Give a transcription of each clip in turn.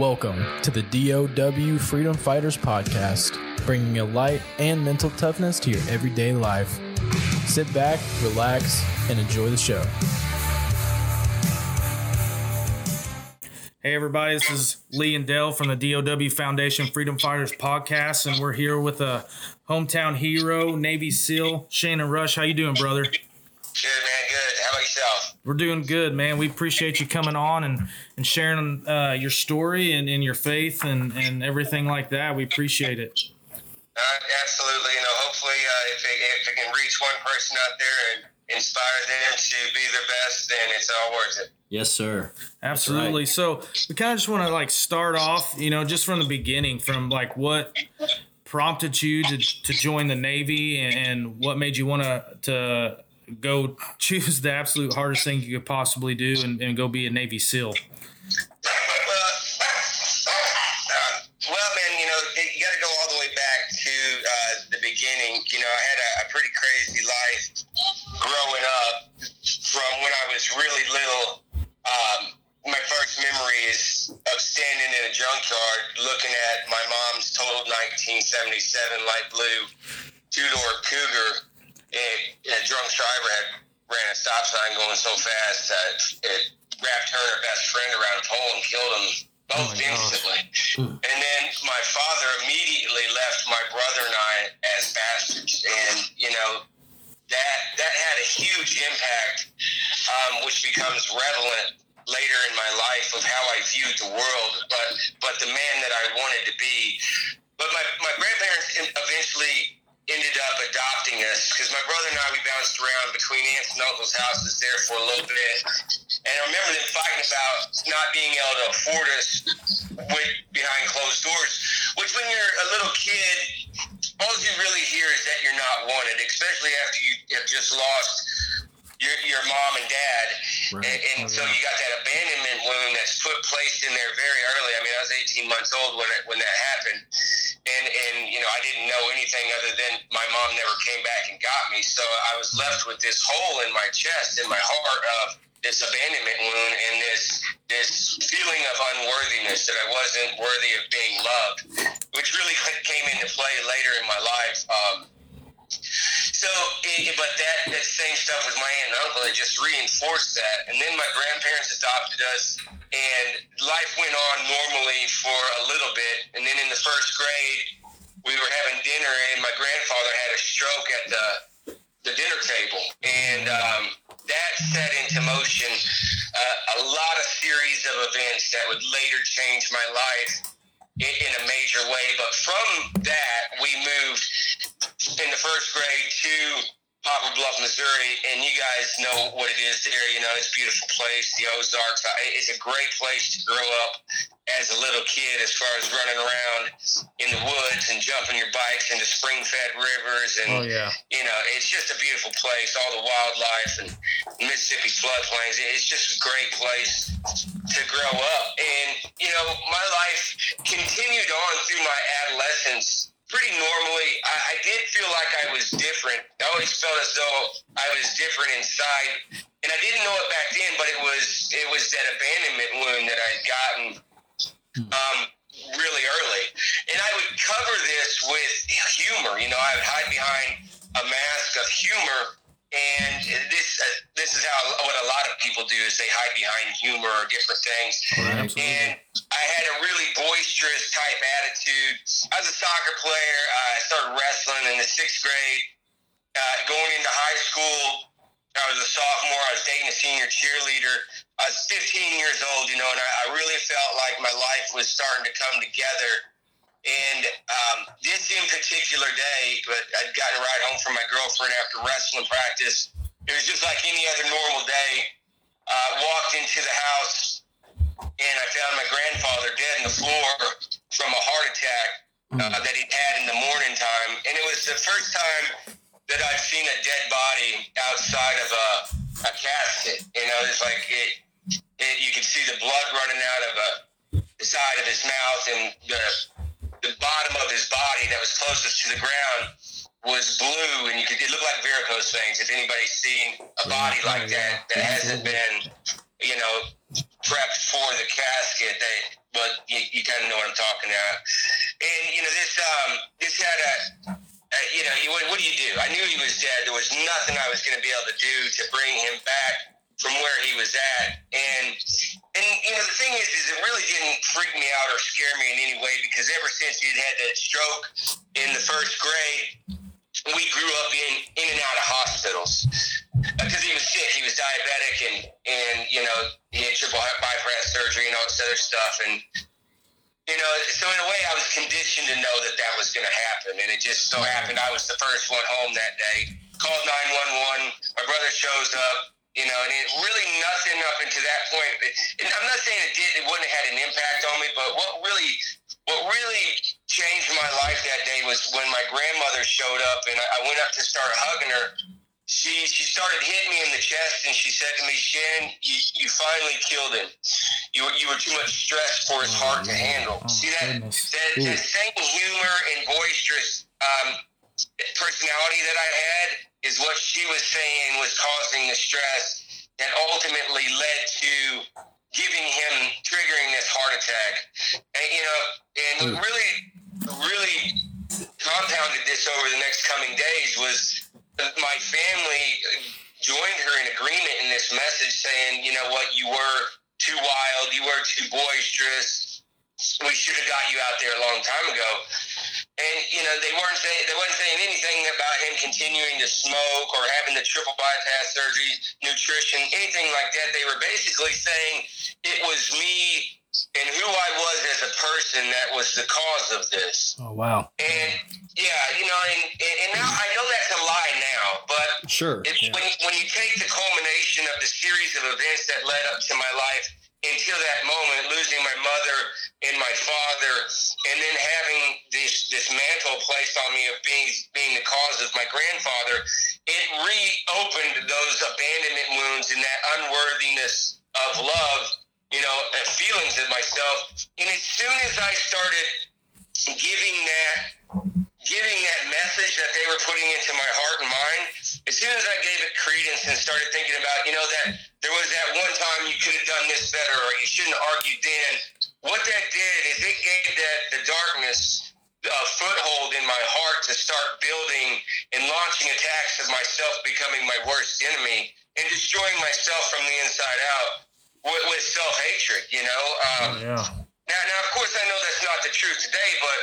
Welcome to the DOW Freedom Fighters Podcast, bringing a light and mental toughness to your everyday life. Sit back, relax, and enjoy the show. Hey, everybody, this is Lee and Dell from the DOW Foundation Freedom Fighters Podcast, and we're here with a hometown hero, Navy SEAL, Shannon Rush. How you doing, brother? Good, man. Good. How about yourself? We're doing good, man. We appreciate you coming on and, and sharing uh, your story and, and your faith and, and everything like that. We appreciate it. Uh, absolutely. You know, hopefully, uh, if, it, if it can reach one person out there and inspire them to be their best, then it's all worth it. Yes, sir. Absolutely. right. So we kind of just want to like start off, you know, just from the beginning, from like what prompted you to, to join the Navy and, and what made you want to to go choose the absolute hardest thing you could possibly do and, and go be a Navy SEAL. Well, uh, man, you know, you got to go all the way back to uh, the beginning. You know, I had a, a pretty crazy life growing up from when I was really little. Um, my first memory is of standing in a junkyard looking at my mom's total 1977 light blue two door Cougar. A drunk driver had ran a stop sign going so fast that it wrapped her and her best friend around a pole and killed them both Oh instantly. And then my father immediately left my brother and I as bastards. And, you know, that that had a huge impact, um, which becomes relevant later in my life of how I viewed the world, but but the man that I wanted to be. But my, my grandparents eventually ended up adopting us because my brother and I we bounced around between aunts and uncles' houses there for a little bit, and I remember them fighting about not being able to afford us with, behind closed doors. Which, when you're a little kid, all you really hear is that you're not wanted, especially after you have just lost your, your mom and dad. Right. And, and oh, so you got that abandonment wound that's put placed in there very early. I mean, I was 18 months old when it, when that happened. And, and, you know, I didn't know anything other than my mom never came back and got me. So I was left with this hole in my chest, in my heart of this abandonment wound and this this feeling of unworthiness that I wasn't worthy of being loved, which really came into play later in my life. Um, so, but that, that same stuff with my aunt and uncle, it just reinforced that. And then my grandparents adopted us, and life went on normally for a little bit. And then in the first grade, we were having dinner, and my grandfather had a stroke at the the dinner table, and um, that set into motion uh, a lot of series of events that would later change my life in a major way. But from that, we moved in the first grade to Poplar Bluff, Missouri, and you guys know what it is there. You know, it's a beautiful place, the Ozarks. It's a great place to grow up as a little kid, as far as running around in the woods and jumping your bikes into spring-fed rivers, and Oh, yeah. you know, it's just a beautiful place. All the wildlife and Mississippi floodplains. It's just a great place to grow up. And you know, my life continued on through my adolescence pretty normally. I, I did feel like I was different. I always felt as though I was different inside, and I didn't know it back then. But it was it was that abandonment wound that I'd gotten um, really early, and I would cover this with humor. You know, I would hide behind a mask of humor. And this uh, this is how what a lot of people do is they hide behind humor or different things. And I had a really boisterous type attitude. I was a soccer player. I started wrestling in the sixth grade. Uh, going into high school, I was a sophomore. I was dating a senior cheerleader. I was 15 years old, you know, and I, I really felt like my life was starting to come together. And um, this in particular day, but I'd gotten a ride home from my girlfriend after wrestling practice. It was just like any other normal day. Uh, walked into the house, and I found my grandfather dead in the floor from a heart attack uh, that he'd had in the morning time. And it was the first time that I've seen a dead body outside of a, a casket. You know, it's like it, it, you could see the blood running out of a, the side of his mouth, and the the bottom of his body that was closest to the ground was blue, and you could it looked like varicose veins. If anybody's seen a body like that that hasn't been, you know, prepped for the casket, they but you, you kind of know what I'm talking about. And you know, this um, this had a, you know, you, what, what do you do? I knew he was dead. There was nothing I was going to be able to do to bring him back from where he was at. And and you know, the thing is, is it really didn't freak me out or scare me in any way because ever since he'd had that stroke in the first grade, we grew up in in and out of hospitals because he was sick. He was diabetic, and and you know he had triple bypass surgery and all this other stuff. And you know, so in a way, I was conditioned to know that that was going to happen, and it just so happened I was the first one home that day. Called nine one one. My brother shows up. You know, and it really nothing up until that point. And I'm not saying it did; it wouldn't have had an impact on me. But what really, what really changed my life that day was when my grandmother showed up, and I went up to start hugging her she she started hitting me in the chest and she said to me, Shannon, you, you finally killed him. You were, you were too much stress for his oh, heart to handle. Oh, See that, that, that same humor and boisterous um, personality that I had is what she was saying was causing the stress that ultimately led to giving him triggering this heart attack. And you know, and mm. really, really compounded this over the next coming days was my family joined her in agreement in this message saying, you know what, you were too wild, you were too boisterous. We should have got you out there a long time ago. And you know they weren't saying they weren't saying anything about him continuing to smoke or having the triple bypass surgery, nutrition, anything like that. They were basically saying it was me and who I was as a person that was the cause of this. Oh wow! And yeah, you know, and, and now I know that's a lie now, but sure, yeah. when when you take the culmination of the series of events that led up to my life until that moment, losing my mother and my father, and then having this this mantle placed on me of being being the cause of my grandfather, it reopened those abandonment wounds and that unworthiness of love you know, and feelings of myself. And as soon as I started giving that, giving that message that they were putting into my heart and mind, as soon as I gave it credence and started thinking about, you know, that there was that one time you could have done this better or you shouldn't have argued then. What that did is it gave that the darkness a foothold in my heart to start building and launching attacks of myself becoming my worst enemy and destroying myself from the inside out with, with self hatred. You know. Um, oh, yeah. Now, now, of course, I know that's not the truth today, but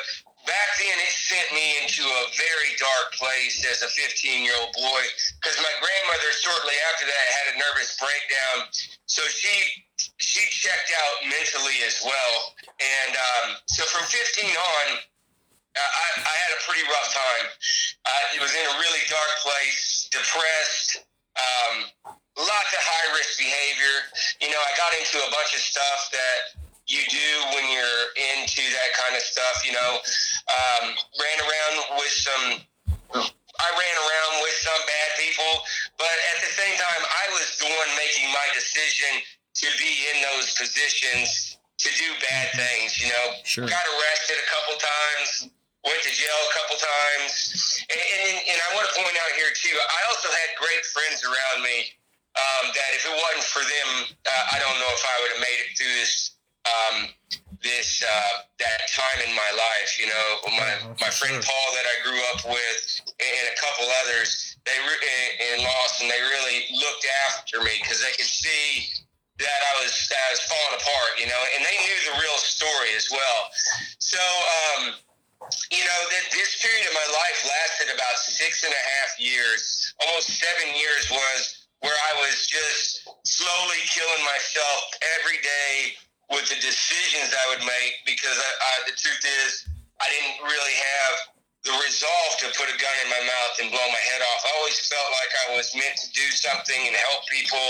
back then it sent me into a very dark place as a 15 year old boy because my grandmother shortly after that had a nervous breakdown. So she she checked out mentally as well. And um, so from 15 on I, I had a pretty rough time. Uh, it was in a really dark place depressed um, lots of high risk behavior. You know, I got into a bunch of stuff that you do when you're into that kind of stuff. You know, um, ran around with some. I ran around with some bad people, but at the same time, I was the one making my decision to be in those positions to do bad things. You know, sure. got arrested a couple times went to jail a couple times. And, and, and, I want to point out here, too, I also had great friends around me um, that if it wasn't for them, uh, I don't know if I would have made it through this um, this uh, that time in my life. You know, my my friend. Paul that I grew up with, and a couple others, they re- in, in Lawson, they really looked after me because they could see that I was that I was falling apart. You know, and they knew the real story as well. So. Um, you know, that this period of my life lasted about six and a half years. Almost seven years was where I was just slowly killing myself every day with the decisions I would make because I, I, the truth is I didn't really have the resolve to put a gun in my mouth and blow my head off. I always felt like I was meant to do something and help people,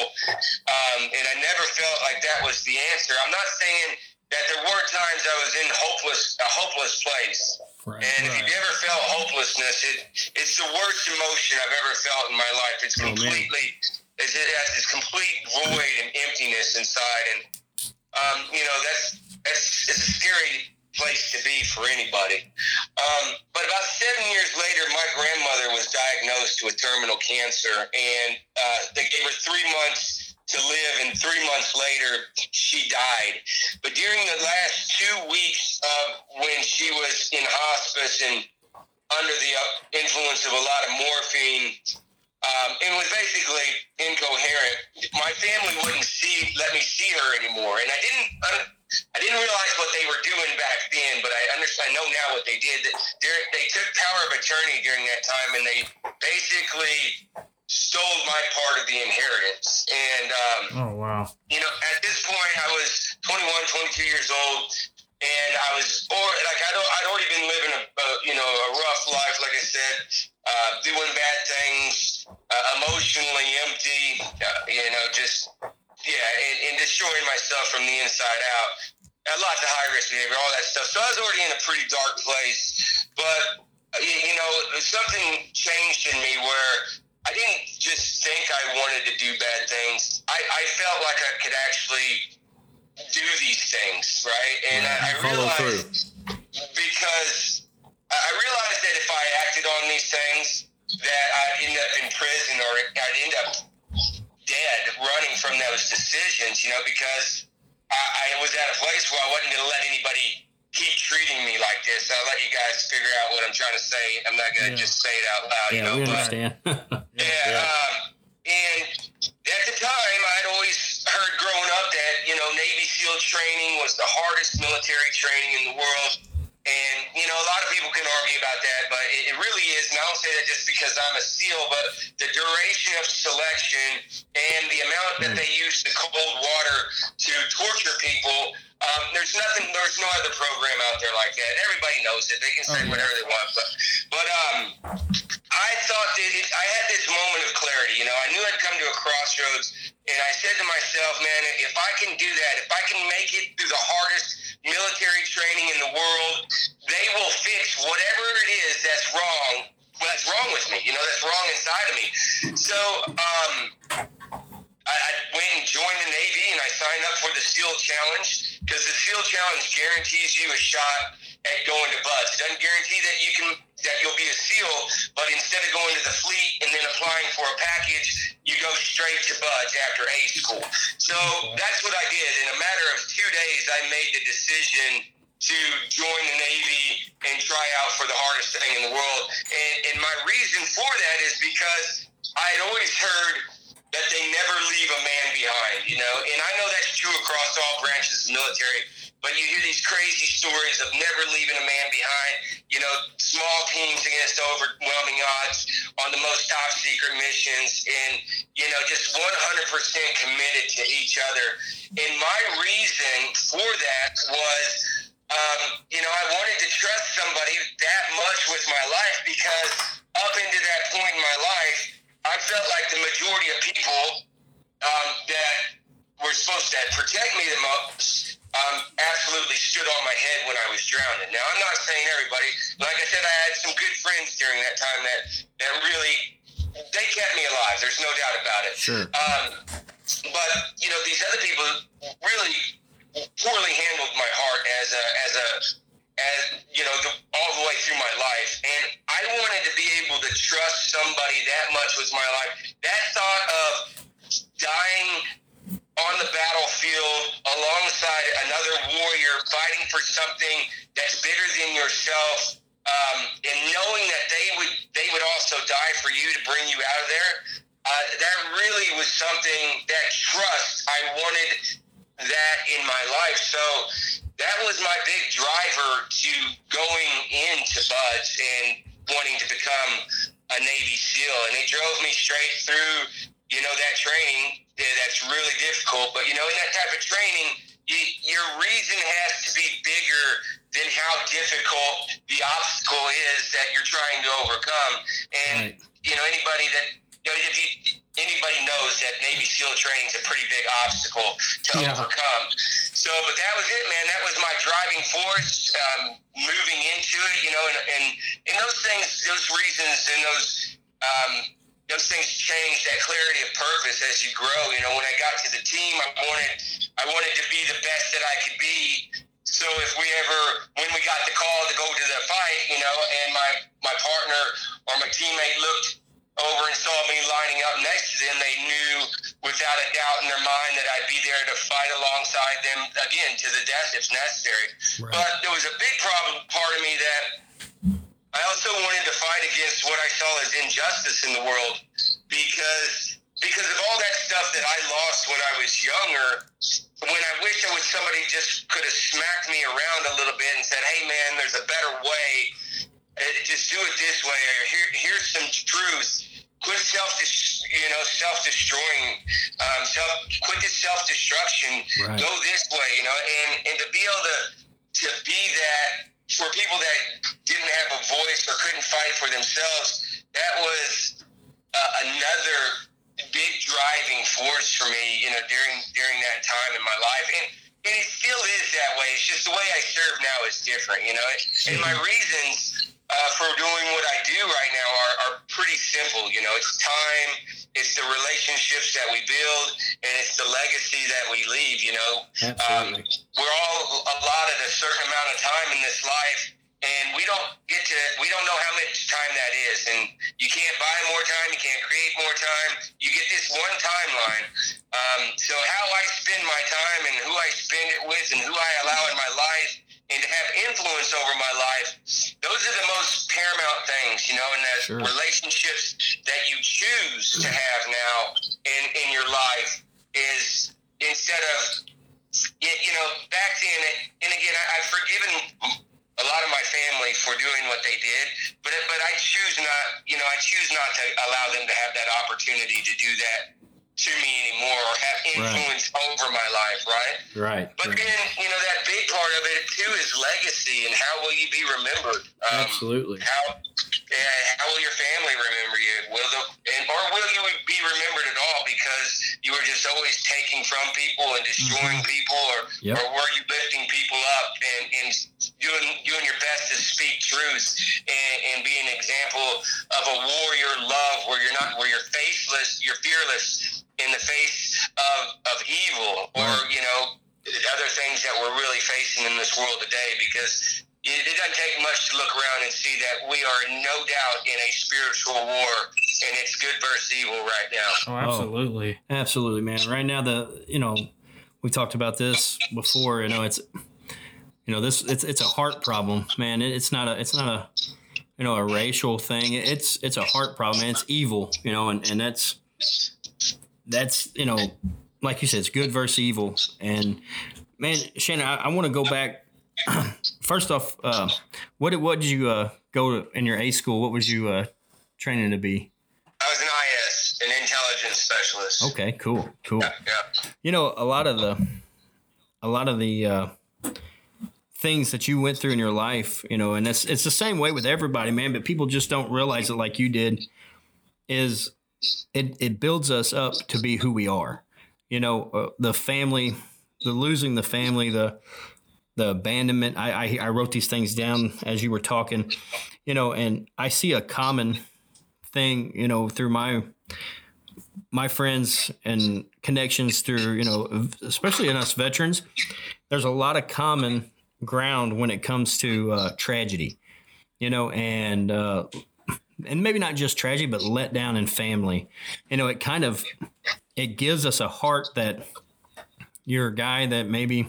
um, and I never felt like that was the answer. I'm not saying that there were times I was in hopeless a hopeless place. Right, and right. if you've ever felt hopelessness, it it's the worst emotion I've ever felt in my life. It's oh, completely oh, it's, it has this complete void and emptiness inside, and um, you know that's that's it's a scary place to be for anybody. Um, but about seven years later, my grandmother was diagnosed with terminal cancer, and uh, they gave her three months to live, and three months later, she died. But during the last two weeks of when she was in hospice and under the uh, influence of a lot of morphine, um, and was basically incoherent. My family wouldn't see let me see her anymore, and I didn't. I didn't realize what they were doing back then, but I understand. I know now what they did. They took power of attorney during that time, and they basically stole my part of the inheritance. And um, oh wow, you know, at this point, I was 21, 22 years old, and I was or like I don't I'd already been living a, a you know a rough life, like I said, uh, doing bad things, uh, emotionally empty, uh, you know, just yeah, and, and destroying myself from the inside out. A lot of high risk behavior, all that stuff. So I was already in a pretty dark place, but uh, you know, something changed in me where I didn't just think I wanted to do bad things. I, I felt like I could actually do these things, right? And I, I realized because I realized that if I acted on these things, that I'd end up in prison or I'd end up dead running from those decisions, you know, because I, I was at a place where I wasn't going to let anybody keep treating me like this. I'll let you guys figure out what I'm trying to say. I'm not going to yeah. just say it out loud. Yeah, you know, we understand. But, yeah. yeah. Um, and at the time, I'd always heard growing up that, you know, Navy SEAL training was the hardest military training in the world. Know, a lot of people can argue about that, but it, it really is. And I don't say that just because I'm a SEAL, but the duration of selection and the amount that mm. they use the cold water to torture people. Um, there's nothing, there's no other program out there like that. Everybody knows it. They can say oh, yeah. whatever they want. But, but um, I thought that it, I had this moment of clarity. You know, I knew I'd come to a crossroads, and I said to myself, man, if I can do that, if I can make it through the hardest military training in the world. They will fix whatever it is that's wrong. That's wrong with me. You know, that's wrong inside of me. So, um, I, I went and joined the Navy and I signed up for the SEAL Challenge because the SEAL Challenge guarantees you a shot at going to BUD/S. It doesn't guarantee that you can that you'll be a SEAL, but instead of going to the fleet and then applying for a package, you go straight to BUD/S after A school. So that's what I did. In a matter of two days, I made the decision to join the Navy and try out for the hardest thing in the world. And, and my reason for that is because I had always heard that they never leave a man behind, you know, and I know that's true across all branches of the military but you hear these crazy stories of never leaving a man behind. You know, small teams against overwhelming odds on the most top secret missions, and you know, just 100% committed to each other. And my reason for that was, um, you know, I wanted to trust somebody that much with my life because Sure. Um, yeah. Their mind that I'd be there to fight alongside them again to the death if necessary. Right. But there was a big problem part of me that I also wanted to fight against what I saw as injustice in the world because because of all that stuff that I lost when I was younger. When I wish I was somebody just could have smacked me around a little bit and said, "Hey, man, there's a better way. Uh, Just do it this way. Or here, here's some truth. Quit self, you know, self destroying. Um, self, quit this self destruction. Right. Go this way. You know, and and to be able to to be that for people that didn't have a voice or couldn't fight for themselves, that was uh, another big driving force for me, you know, during during that time in my life, and and it still is that way. It's just the way I serve now is different, you know. And my reasons uh, for doing what I do right now are, are pretty simple. You know, it's time, it's the relationships that we build, and it's the legacy that we leave. You know, Absolutely. we're all allotted a certain amount of time in this life and we don't get to we don't know how much time that is and you can't buy more time you can't create more time you get this one timeline um, so how i spend my time and who i spend it with and who i allow in my life and to have influence over my life those are the most paramount things you know and the Sure. relationships that you choose to have now in in your life is instead of you, know, back then, and again, I, I've forgiven a lot of my family for doing what they did, but but I choose not, you know, I choose not to allow them to have that opportunity to do that to me anymore or have influence over my life, right? Right. But right. then, you know, that big part of it too is legacy and how will you be remembered? Um, Absolutely. how yeah, how will your family remember you? Will the and or will you be remembered at all because you were just always taking from people and destroying people, or Yep. or were you lifting people up and, and doing doing your best to speak truth and, and be an example of a warrior love where you're not where you're faceless, you're fearless in the face of of evil or Right. you know other things that we're really facing in this world today because it, it doesn't take much to look around and see that we are no doubt in a spiritual war and it's good versus evil now. Oh, absolutely. Absolutely, man. Right now, the you know, we talked about this before. You know, it's you know this it's it's a heart problem, man. It, it's not a it's not a you know a racial thing. It's it's a heart problem. and It's evil. You know, and and that's that's you know, like you said, it's good versus evil. And man, Shannon, I, I want to go back. First off, uh, what did what did you uh, go to in your A school? What was you uh, training to be? Specialist. Okay, cool, cool. Yeah, yeah. you know a lot of the a lot of the uh, things that you went through in your life you know and it's it's the same way with everybody man but people just don't realize it like you did is it it builds us up to be who we are you know uh, the family the losing the family the the abandonment I, I i wrote these things down as you were talking you know and i see a common thing you know through my my friends and connections through you know especially in us veterans there's a lot of common ground when it comes to uh, tragedy you know and uh, and maybe not just tragedy but let down in family. You know it kind of it gives us a heart that you're a guy that maybe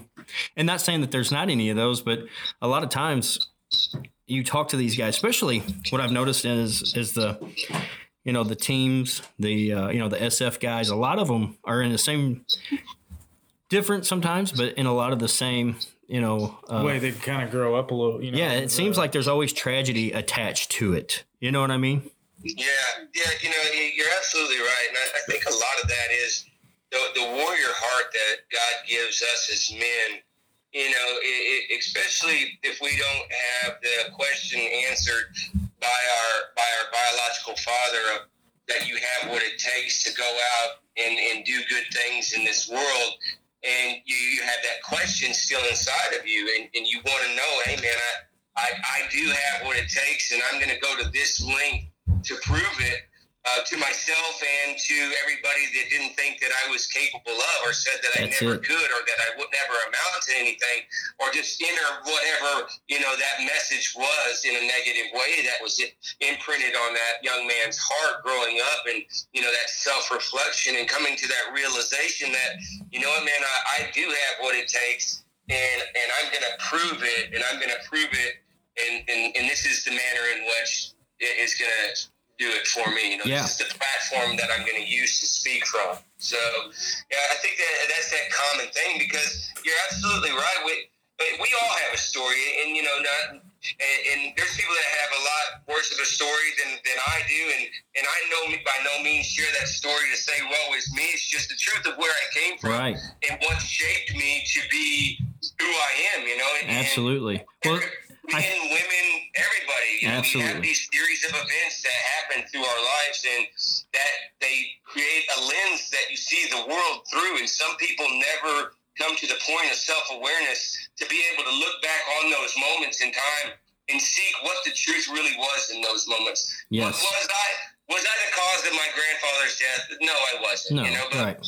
and not saying that there's not any of those but a lot of times you talk to these guys especially what i've noticed is is the you know the teams the uh, you know the sf guys a lot of them are in the same different sometimes but in a lot of the same you know uh, way they kind of grow up a little. You know, yeah it seems uh, like there's always tragedy attached to it you know what i mean Yeah, yeah, you know, you- you're absolutely right, and I, I think a lot of that is the, the warrior heart that God gives us as men. You know, it, it, especially if we don't have the question answered by our by our biological father of that you have what it takes to go out and, and do good things in this world, and you, you have that question still inside of you, and, and you want to know, hey man, I, I I do have what it takes, and I'm going to go to this length to prove it uh, to myself and to everybody that didn't think that I was capable of, or said that I never it. could, or that I would never amount to anything, or just enter whatever you know that message was in a negative way that was imprinted on that young man's heart growing up, and you know that self reflection and coming to that realization that you know what, man, I, I do have what it takes, and and I'm going to prove it, and I'm going to prove it, and, and and this is the manner in which it is going to do it for me. You know, Yeah. this is the platform that I'm going to use to speak from. So, yeah, I think that that's that common thing because you're absolutely right. We we all have a story, and you know, not and, and there's people that have a lot worse of a story than, than I do, and and I know me by no means share that story to say, well, it's me. It's just the truth of where I came from Right. and what shaped me to be who I am. You know, and, and Absolutely. Well, men, I- women, everybody. You know, we have these series of events that happen through our lives, and that they create a lens that you see the world through. And some people never come to the point of self awareness to be able to look back on those moments in time and seek what the truth really was in those moments. yes. Was, was I was I the cause of my grandfather's death? No, I wasn't. No. you know, but Right.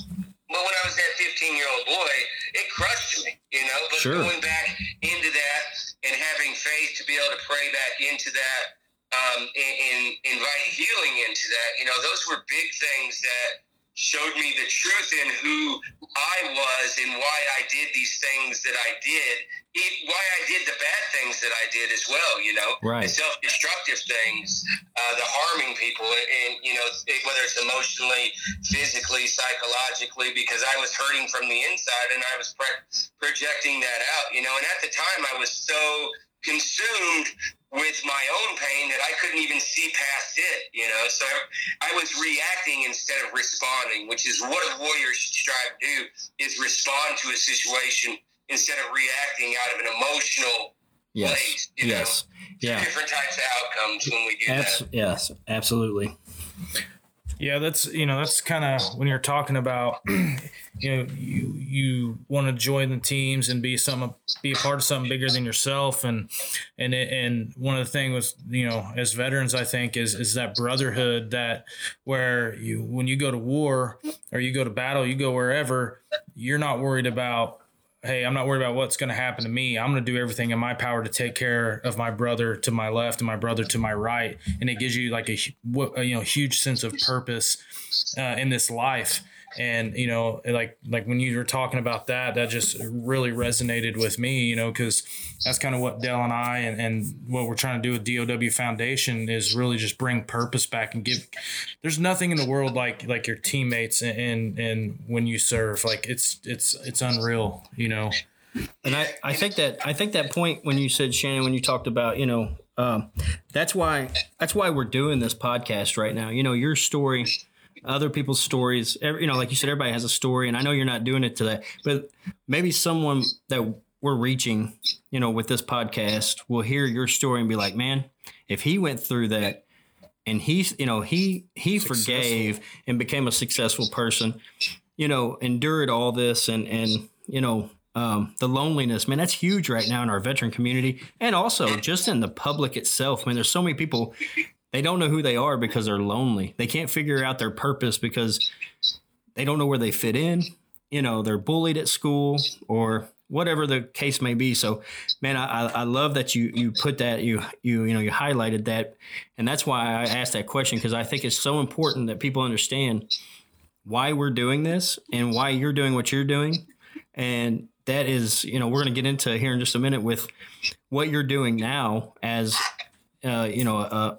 but when I was that 15 year old boy, it crushed me, you know. But Sure. going back into that and having faith to be able to pray back into that um, and, and invite healing into that, you know, those were big things that showed me the truth in who I was and why I did these things that I did, e- why I did the bad things that I did as well, you know, Right. the self destructive things, uh, the harming people, and, you know, it- whether it's emotionally, physically, psychologically, because I was hurting from the inside and I was pre- projecting that out, you know, and at the time I was so consumed with my own pain that I couldn't even see past it, you know. So I was reacting instead of responding, which is what a warrior should strive to do: is respond to a situation instead of reacting out of an emotional Yes. place. You Yes. know? Yeah. Different types of outcomes when we do Abs- that. yes. Absolutely. Yeah, that's you know that's kind of when you're talking about you know you you want to join the teams and be some be a part of something bigger than yourself and and and one of the things was you know as veterans I think is is that brotherhood that where you when you go to war or you go to battle you go wherever you're not worried about hey, I'm not worried about what's going to happen to me. I'm going to do everything in my power to take care of my brother to my left and my brother to my right, and it gives you like a, you know huge sense of purpose uh, in this life. And you know, like like when you were talking about that, that just really resonated with me. You know, because that's kind of what Dell and I and, and what we're trying to do with DOW Foundation is really just bring purpose back and give. There's nothing in the world like like your teammates and and, when you serve, like it's it's it's unreal. You know. And I, I think that I think that point when you said Shannon when you talked about you know um, that's why that's why we're doing this podcast right now. You know your story, other people's stories. Every, you know, like you said, everybody has a story, and I know you're not doing it today, but maybe someone that we're reaching, you know, with this podcast will hear your story and be like, man, if he went through that. And he's, you know, he he forgave and became a successful person. You know, endured all this and and you know um, the loneliness, man, that's huge right now in our veteran community, and also just in the public itself. Man, there's so many people they don't know who they are because they're lonely. They can't figure out their purpose because they don't know where they fit in. You know, they're bullied at school or whatever the case may be. So, man, I, I- love that you you put that you you you know you highlighted that, and that's why I asked that question because I think it's so important that people understand why we're doing this and why you're doing what you're doing, and that is you know we're going to get into here in just a minute with what you're doing now as uh, you know a,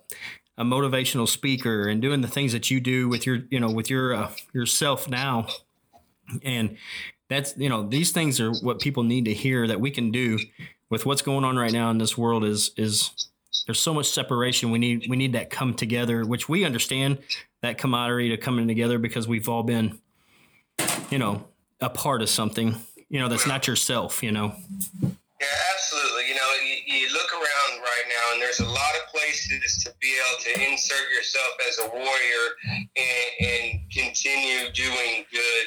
a motivational speaker and doing the things that you do with your you know with your uh, yourself now. And that's you know these things are what people need to hear that we can do with what's going on right now in this world is is there's so much separation. We need we need that come together which we understand that camaraderie to coming together because we've all been you know a part of something you know that's not yourself you know? Yeah, absolutely. You know, you, you look around there's a lot of places to be able to insert yourself as a warrior and, and continue doing good.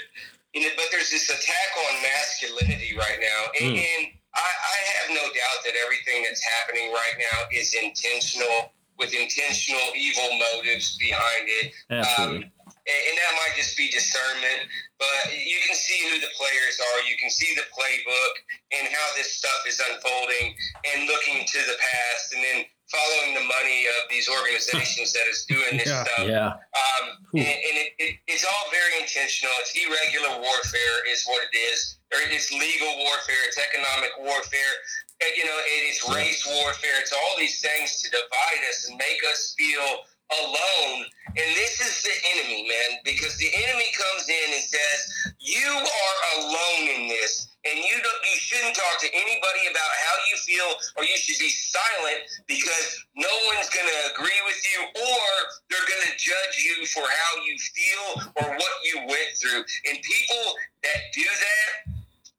You know, but there's this attack on masculinity right now, and, Mm. and I, I have no doubt that everything that's happening right now is intentional with intentional evil motives behind it. Absolutely. Um, and, and that might just be discernment, but you can see who the players are. You can see the playbook and how this stuff is unfolding and looking to the past and then following the money of these organizations that is doing this Yeah. stuff. yeah. Um, and and it, it, it's all very intentional. It's irregular warfare, is what it is. Or it's legal warfare. It's economic warfare. And, you know, it is race warfare. It's all these things to divide us and make us feel alone. And this is the enemy, man, because the enemy comes in and says, "You are alone in this." And you don't, you shouldn't talk to anybody about how you feel, or you should be silent because no one's going to agree with you, or they're going to judge you for how you feel or what you went through. And people that do that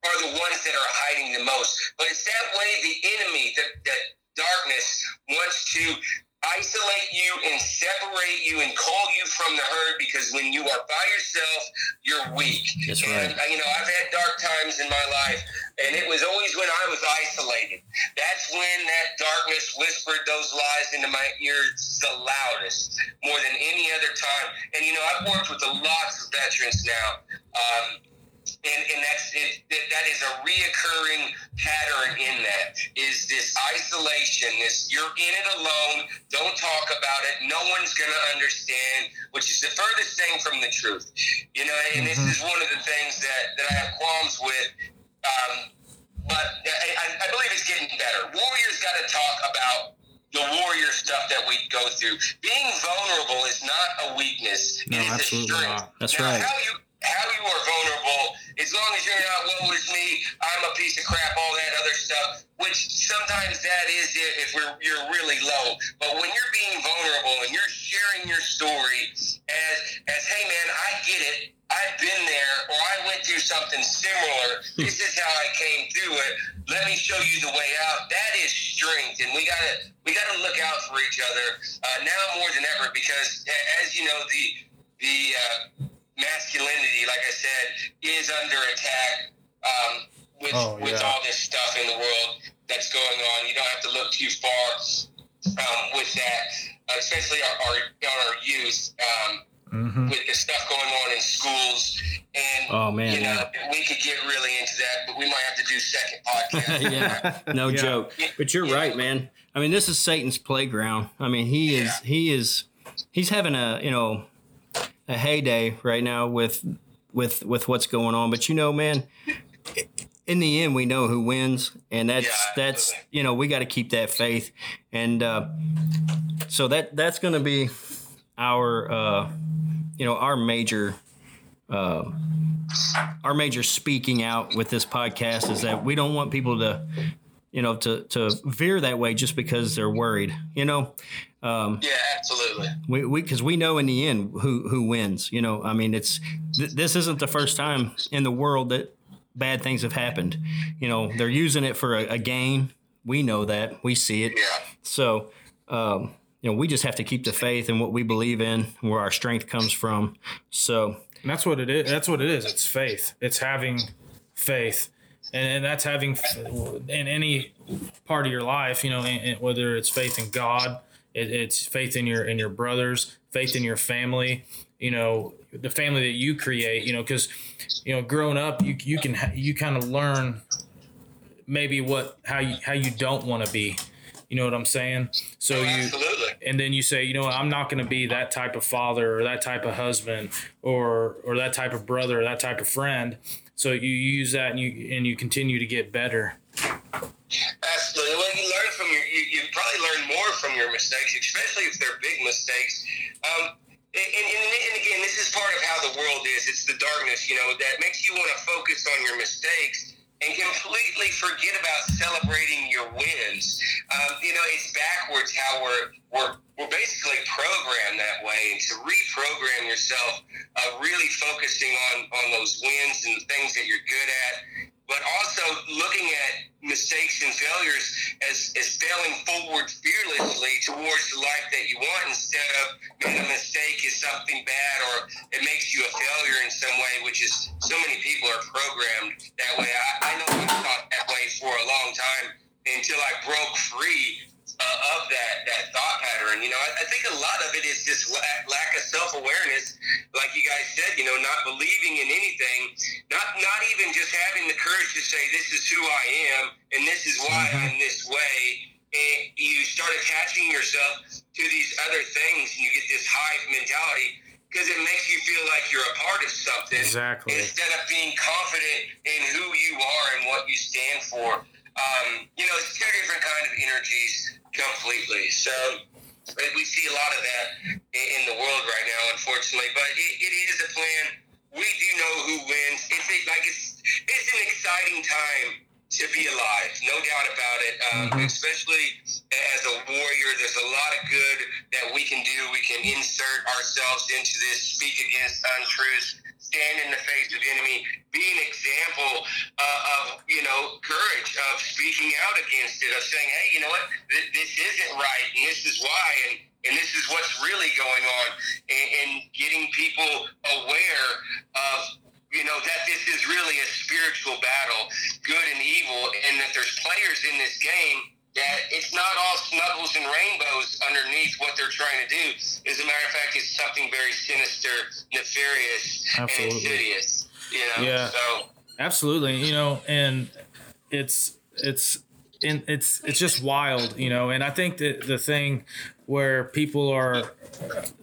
are the ones that are hiding the most. But it's that way the enemy, the, the darkness, wants to isolate you and separate you and call you from the herd because when you are by yourself, you're weak. That's right. uh, You know, I've had dark times in my life, and it was always when I was isolated. That's when that darkness whispered those lies into my ears the loudest, more than any other time. And, you know, I've worked with lots of veterans now. Um, and, and that's it, that- that is a reoccurring pattern in that is this isolation this you're in it alone don't talk about it no one's going to understand which is the furthest thing from the truth. You know and this is one of the things that, that i have qualms with um, but I, I- believe it's getting better. Warriors got to talk about the warrior stuff that we go through. Being vulnerable is not a weakness No, it is a absolutely strength. not. That's now, right. how you how you are vulnerable, as long as you're not woe is me, I'm a piece of crap, all that other stuff. Which sometimes that is it if we're you're really low. But when you're being vulnerable and you're sharing your story as as hey man, I get it. I've been there, or I went through something similar. This is how I came through it. Let me show you the way out. That is strength, and we gotta we gotta look out for each other uh, now more than ever because, as you know, the the uh, masculinity, like I said, is under attack um, with Oh, with yeah. all this stuff in the world that's going on. You don't have to look too far um, with that, uh, especially our, our our youth. Um, Mm-hmm. with the stuff going on in schools, and Oh, man, you know, yeah. we could get really into that, but we might have to do second podcast. yeah, no Yeah. joke. But you're Yeah. right, man. I mean, this is Satan's playground. I mean, he is he is he's having a you know a heyday right now with with with what's going on. But you know, man, in the end, we know who wins, and that's Yeah, that's you know we got to keep that faith, and uh, so that that's going to be our uh, you know our major. Uh, our major speaking out with this podcast is that we don't want people to you know to to veer that way just because they're worried you know um yeah, absolutely. we we because we know in the end who who wins you know i mean it's th- this isn't the first time in the world that bad things have happened you know they're using it for a, a game we know that we see it Yeah. so um you know we just have to keep the faith in what we believe in where our strength comes from so And that's what it is. That's what it is. It's faith. It's having faith, and, and that's having f- in any part of your life. You know, in, in- whether it's faith in God, it, it's faith in your in your brothers, faith in your family. You know, the family that you create. You know, because you know, growing up, you you can you kind of learn maybe what how you how you don't want to be. You know what I'm saying? So oh, you absolutely. and then you say, you know, what, I'm not going to be that type of father or that type of husband or or that type of brother or that type of friend. So you use that and you and you continue to get better. Absolutely. Well, you learn from your, you, you probably learn more from your mistakes, especially if they're big mistakes. Um, and, and, and again, this is part of how the world is. It's the darkness, you know, that makes you want to focus on your mistakes and completely forget about celebrating your wins. Um, you know, it's backwards how we're, we're, we're basically programmed that way. And to reprogram yourself, uh, really focusing on, on those wins and the things that you're good at, but also looking at mistakes and failures as, as failing forward fearlessly towards the life that you want instead of man, a mistake is something bad or it makes you a failure in some way, which is so many people are programmed that way. I, I know I thought that way for a long time until I broke free uh, of that that thought pattern. You know, I, I think a lot of it is just lack, lack of self awareness, like you guys said. You know, not believing in anything, not not even just having the courage to say this is who I am and this is why Mhm. I'm this way. And you start attaching yourself to these other things, and you get this hive mentality because it makes you feel like you're a part of something Exactly. instead of being confident in who you are and what you stand for. Um, you know, it's two different kind of energies completely. So we see a lot of that in, the world right now, unfortunately. But it, it is a plan. We do know who wins. It's a, like it's it's an exciting time to be alive, no doubt about it. Um, Mhm. Especially as a warrior, there's a lot of good that we can do. We can insert ourselves into this, speak against untruths, stand in the face of the enemy, be an example uh, of you know courage, of speaking out against it, of saying, hey, you know what, Th- this isn't right, and this is why, and and this is what's really going on, and, and getting people aware of you know that this is really a spiritual battle, good and evil, and that there's players in this game that it's not all snuggles and rainbows underneath what they're trying to do. As a matter of fact, it's something very sinister, nefarious, and Absolutely. insidious. You know, Yeah. so Absolutely, you know, and it's it's in it's it's just wild, you know, and I think that the thing where people are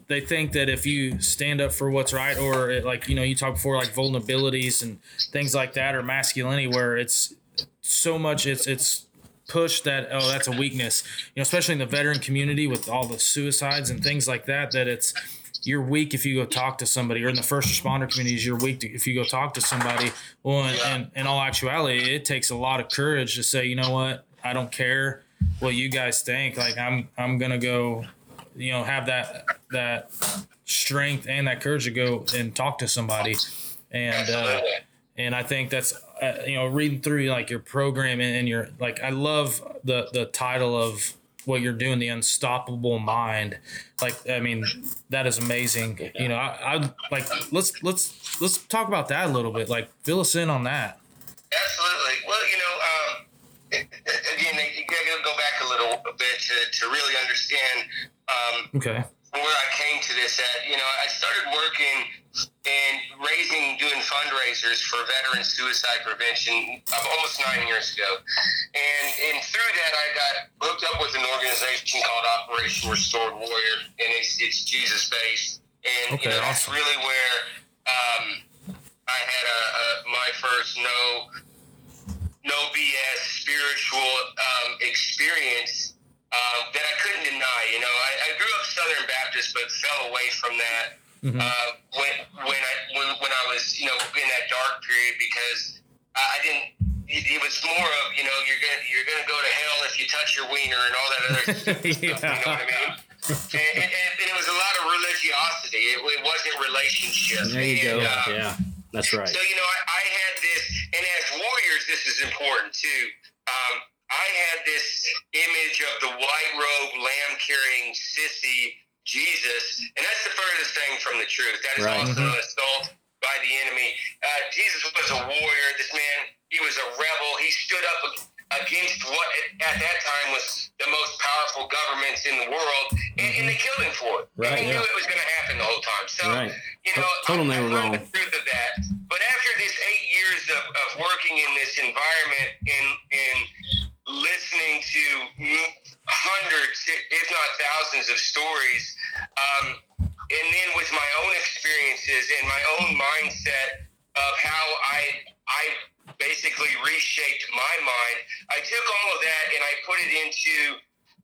they think that if you stand up for what's right or it, like you know you talked before like vulnerabilities and things like that or masculinity where it's so much it's it's pushed that oh that's a weakness. You know especially in the veteran community with all the suicides and things like that that it's you're weak if you go talk to somebody or in the first responder communities you're weak to, if you go talk to somebody. Well in, in, in all actuality it takes a lot of courage to say you know what? I don't care what you guys think. Like i'm i'm gonna go you know have that that strength and that courage to go and talk to somebody. And uh and I think that's uh, you know reading through like your program and, your like I love the the title of what you're doing the unstoppable mind. Like I mean that is amazing. You know I, I like let's let's let's talk about that a little bit. Like fill us in on that. Absolutely. Well, you know, um, again, you got to go back a little bit to, to really understand um, okay. where I came to this at. You know, I started working and raising, doing fundraisers for veteran suicide prevention almost nine years ago. And, and through that, I got hooked up with an organization called Operation Restored Warrior, and it's, it's Jesus based. And, Okay, you know, that's awesome. really where um, I had a, a, my first no no BS spiritual um, experience uh, that I couldn't deny. You know, I, I grew up Southern Baptist, but fell away from that Mhm. uh, when when I when, when I was you know in that dark period because I, I didn't. It, it was more of you know you're gonna you're gonna go to hell if you touch your wiener and all that other stuff. You know what I mean? And, and, and it was a lot of religiosity. It, it wasn't relationship. There you go. And, uh, Yeah, that's right. so you know, I, I had this, and as warriors, this is important too. Um, I had this image of the white robe, lamb carrying sissy Jesus, and that's the furthest thing from the truth. That is Right. also an assault by the enemy. Uh, Jesus was a warrior. This man, he was a rebel. He stood up against what at that time was the most powerful governments in the world, and, and they killed him for it. Right, and they yeah. knew it was going to happen the whole time. So, Right. you know, Told they I, were I wrong. the truth of that. But after this eight years of, of working in this environment and and listening to hundreds, if not thousands, of stories, um, and then with my own experiences and my own mindset of how I I basically reshaped my mind, I took all of that and I put it into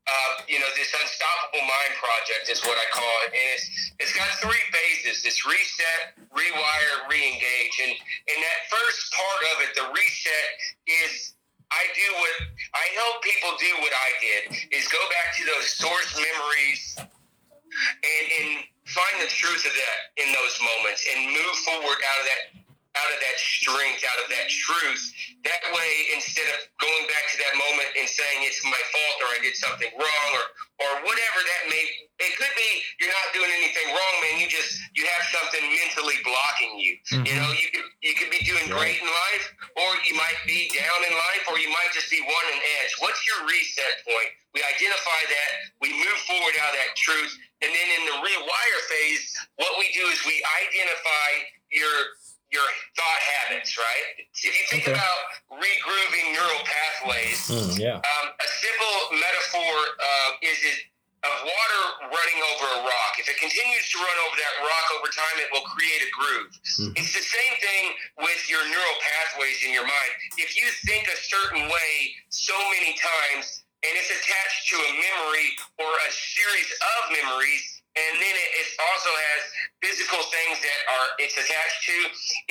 uh, you know, this unstoppable mind project is what I call it, and it's it's got three phases: this reset, rewire, reengage, and and that first part of it, the reset, is I do what I help people do what I did is go back to those source memories and and find the truth of that in those moments and move forward out of that out of that strength, out of that truth. That way, instead of going back to that moment and saying it's my fault or I did something wrong or or whatever that may, it could be you're not doing anything wrong, man. You just you have something mentally blocking you. You mm-hmm. know, you could you could be doing great in life, or you might be down in life, or you might just be wanting an edge. What's your reset point? We identify that, we move forward out of that truth, and then in the rewire phase, what we do is we identify your your thought habits, right? If you think Okay. about regrooving neural pathways, Mm, yeah. um, a simple metaphor uh, is it of water running over a rock. If it continues to run over that rock over time, it will create a groove. It's the same thing with your neural pathways in your mind. If you think a certain way so many times, and it's attached to a memory or a series of memories, and then it, it also has physical things that are it's attached to.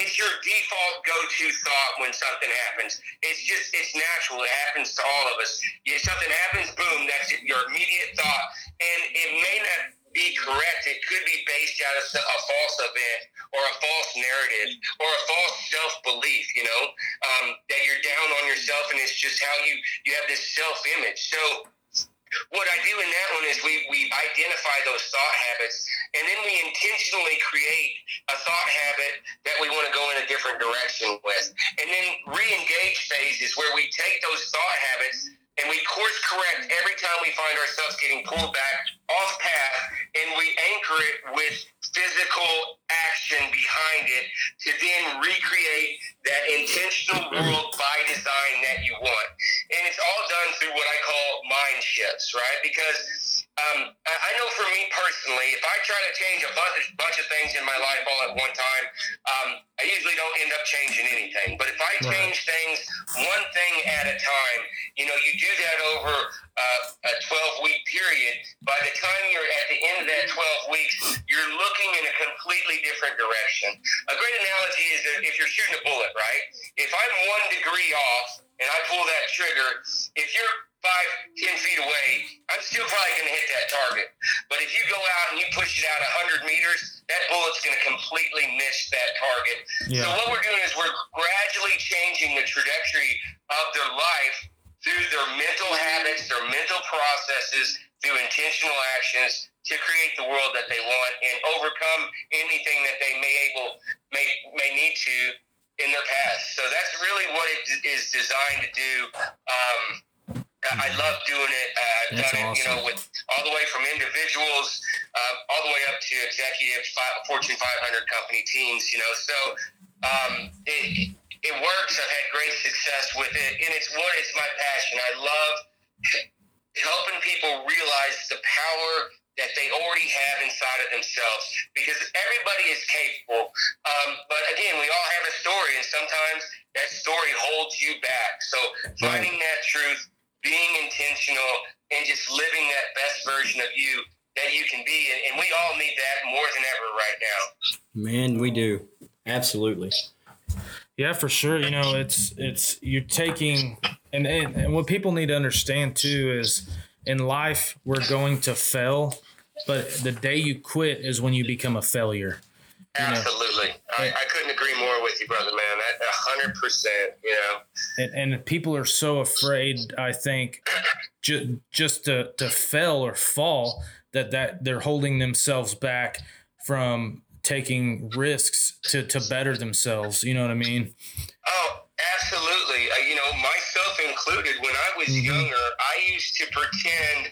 It's your default go-to thought when something happens. It's just it's natural. It happens to all of us. If something happens, boom, that's your immediate thought, and it may not be correct. It could be based out of a false event or a false narrative or a false self-belief. You know um, that you're down on yourself, and it's just how you you have this self-image. So what I do in that one is we, we identify those thought habits and then we intentionally create a thought habit that we want to go in a different direction with. And then re-engage phase is where we take those thought habits and we course correct every time we find ourselves getting pulled back off path and we anchor it with physical action behind it to then recreate that intentional mm-hmm. world by design that you want. And it's all done through what I call mind shifts, right? Because um, I know for me personally, if I try to change a bunch, bunch of things in my life all at one time, um, I usually don't end up changing anything. But if I change things one thing at a time, you know, you do that over uh, a 12 week period. By the time you're at the end of that 12 weeks, you're looking in a completely different direction. A great analogy is that if you're shooting a bullet, right? If I'm one degree off and I pull that trigger, if you're five, ten feet away, I'm still probably going to hit that target. But if you go out and you push it out 100 meters, that bullet's going to completely miss that target. So what we're doing is we're gradually changing the trajectory of their life through their mental habits, their mental processes, through intentional actions to create the world that they want and overcome anything that they may able may may need to in their past. So that's really what it is designed to do. Um, I I love doing it. Uh, I've That's done it, you know, with all the way from individuals, um, all the way up to executive Fortune 500 company teams. You know, so um, it, it works. I've had great success with it, and it's what it's my passion. I love helping people realize the power that they already have inside of themselves because everybody is capable. Um, but again, we all have a story, and sometimes that story holds you back. So finding that truth, being intentional, and just living that best version of you that you can be, and, and we all need that more than ever right now. Man, we do. Absolutely. Yeah, for sure. You know, it's it's you're taking and, and and what people need to understand too is in life we're going to fail, but the day you quit is when you become a failure. know. Absolutely, I, I couldn't agree more with you, brother, man. That a hundred percent. You know. And, and people are so afraid, I think, ju- just to, to fail or fall that that they're holding themselves back from taking risks to, to better themselves. You know what I mean? Oh, absolutely. Uh, you know, myself included, when I was Mhm. younger, I used to pretend